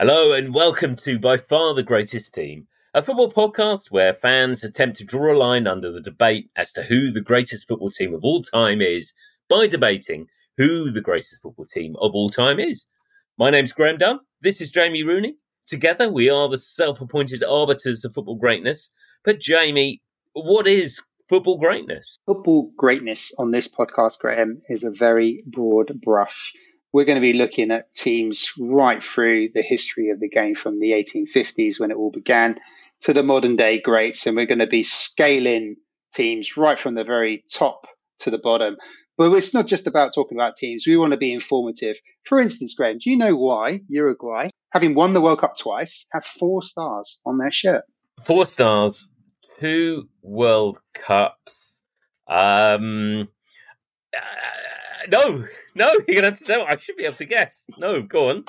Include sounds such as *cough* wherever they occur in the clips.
Hello and welcome to By Far the Greatest Team, a football podcast where fans attempt to draw a line under the debate as to who the greatest football team of all time is by debating who the greatest football team of all time is. My name's Graham Dunn. This is Jamie Rooney. Together we are the self appointed arbiters of football greatness. But, Jamie, what is football greatness? Football greatness on this podcast, Graham, is a very broad brush we're going to be looking at teams right through the history of the game from the 1850s when it all began to the modern day greats. And we're going to be scaling teams right from the very top to the bottom. But it's not just about talking about teams. We want to be informative. For instance, Graham, do you know why Uruguay, having won the World Cup twice, have four stars on their shirt? Four stars, two World Cups. Um, uh, no, no, *laughs* you're gonna have to tell. I should be able to guess. No, go on.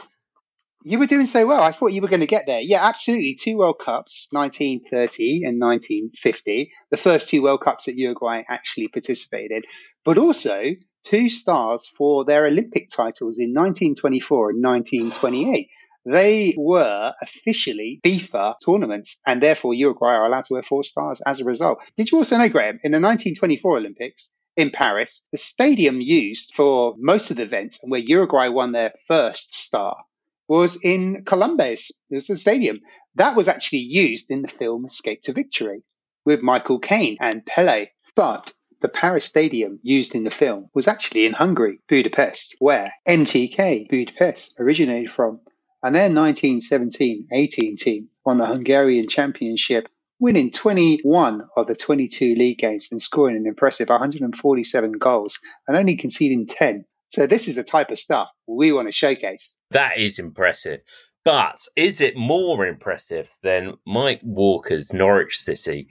You were doing so well. I thought you were going to get there. Yeah, absolutely. Two World Cups, 1930 and 1950. The first two World Cups that Uruguay actually participated, in, but also two stars for their Olympic titles in 1924 and 1928. They were officially FIFA tournaments, and therefore Uruguay are allowed to wear four stars as a result. Did you also know, Graham, in the 1924 Olympics, in Paris. The stadium used for most of the events and where Uruguay won their first star was in Colombes. It was the stadium. That was actually used in the film Escape to Victory with Michael Caine and Pele. But the Paris stadium used in the film was actually in Hungary, Budapest, where MTK Budapest originated from. And their 1917 18 team won the Hungarian championship winning 21 of the 22 league games and scoring an impressive 147 goals and only conceding 10. So this is the type of stuff we want to showcase. That is impressive. But is it more impressive than Mike Walker's Norwich City?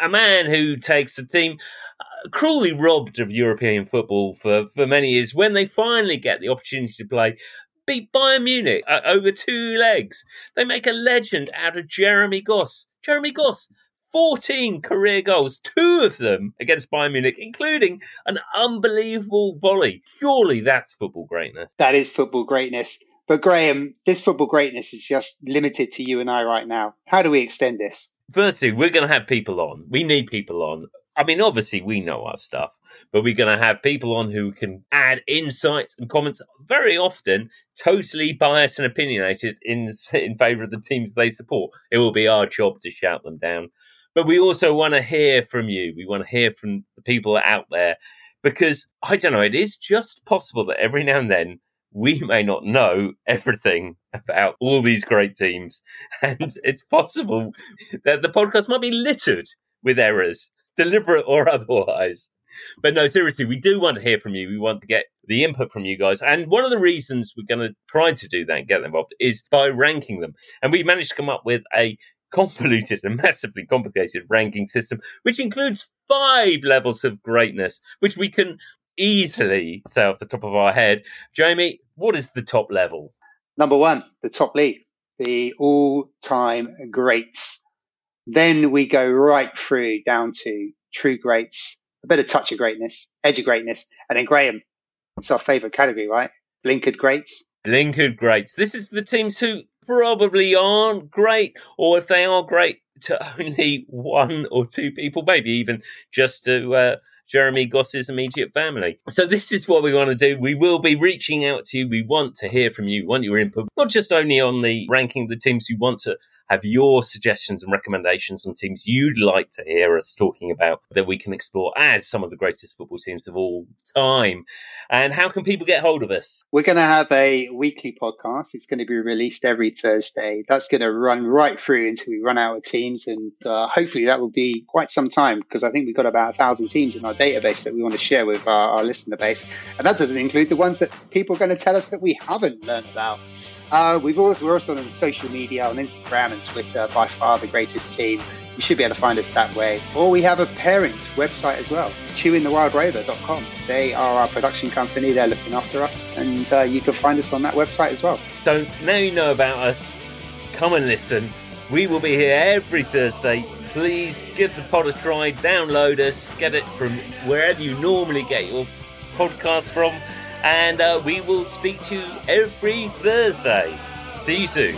A man who takes a team uh, cruelly robbed of European football for, for many years when they finally get the opportunity to play beat Bayern Munich uh, over two legs. They make a legend out of Jeremy Goss. Jeremy Goss, 14 career goals, two of them against Bayern Munich, including an unbelievable volley. Surely that's football greatness. That is football greatness. But Graham, this football greatness is just limited to you and I right now. How do we extend this? Firstly, we're going to have people on. We need people on. I mean, obviously, we know our stuff, but we're going to have people on who can add insights and comments, very often totally biased and opinionated in, *laughs* in favor of the teams they support. It will be our job to shout them down. But we also want to hear from you. We want to hear from the people out there because I don't know, it is just possible that every now and then we *laughs* may not know everything about all these great teams. *laughs* And it's possible that the podcast might be littered with errors deliberate or *laughs* otherwise. But no, seriously, we do want to hear from you. We want to get the input from you guys. And one of the reasons we're going to try to do that and get involved is by ranking them. And we managed to come up with a convoluted and *laughs* massively complicated ranking system, which includes five levels of greatness, which we can easily say off the top of our head. Jamie, what is the top level? Number one, the top league, the all time greats then we go right through down to true greats, a bit of touch of greatness, edge of greatness, and then Graham. It's our favourite category, right? Blinkered greats. Blinkered greats. This is the teams who probably aren't great, or if they are great, to *laughs* only one or two people, maybe even just to uh, Jeremy Goss's immediate family. So this is what we want to do. We will be reaching out to you. We want to hear from you. We want your input, not just only on the ranking of the teams you want to have your suggestions and recommendations on teams you'd like to hear us talking about that we can explore as some of the greatest football teams of all time. And how can people get hold of us? We're going to have a weekly podcast. It's going to be released every Thursday. That's going to run right through until we run out of teams. And uh, hopefully that will be quite some time because I think we've got about a thousand teams in our database that we want to share with our, our listener base. And that doesn't include the ones that people are going to tell us that we haven't learned about. Uh, we've also, we're also on social media on Instagram and Twitter, by far the greatest team. You should be able to find us that way. Or we have a parent website as well, chewingthewildrover.com. They are our production company. They're looking after us. And uh, you can find us on that website as well. So now you know about us. Come and listen. We will be here every Thursday. Please give the pod a try. Download us. Get it from wherever you normally get your podcast from and uh, we will speak to you every Thursday. See you soon.